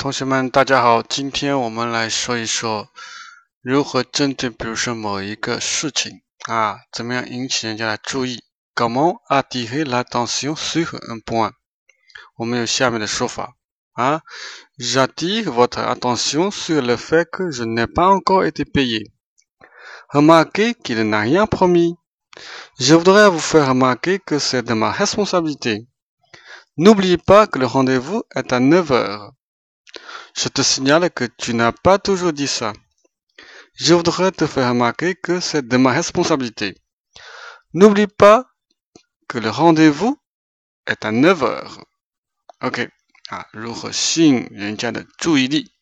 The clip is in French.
同学们，大家好，今天我们来说一说如何针对，比如说某一个事情啊，怎么样引起人家的注意。Comment attirer l'attention sur un point？我们有下面的说法啊，J'attire votre attention sur le fait que je n'ai pas encore été payé. Remarquez qu'il n'a rien promis. Je voudrais vous faire remarquer que c'est de ma responsabilité. N'oubliez pas que le rendez-vous est à 9 heures. Je te signale que tu n'as pas toujours dit ça. Je voudrais te faire remarquer que c'est de ma responsabilité. N'oublie pas que le rendez-vous est à 9 heures. OK 啊，如何吸引人家的注意力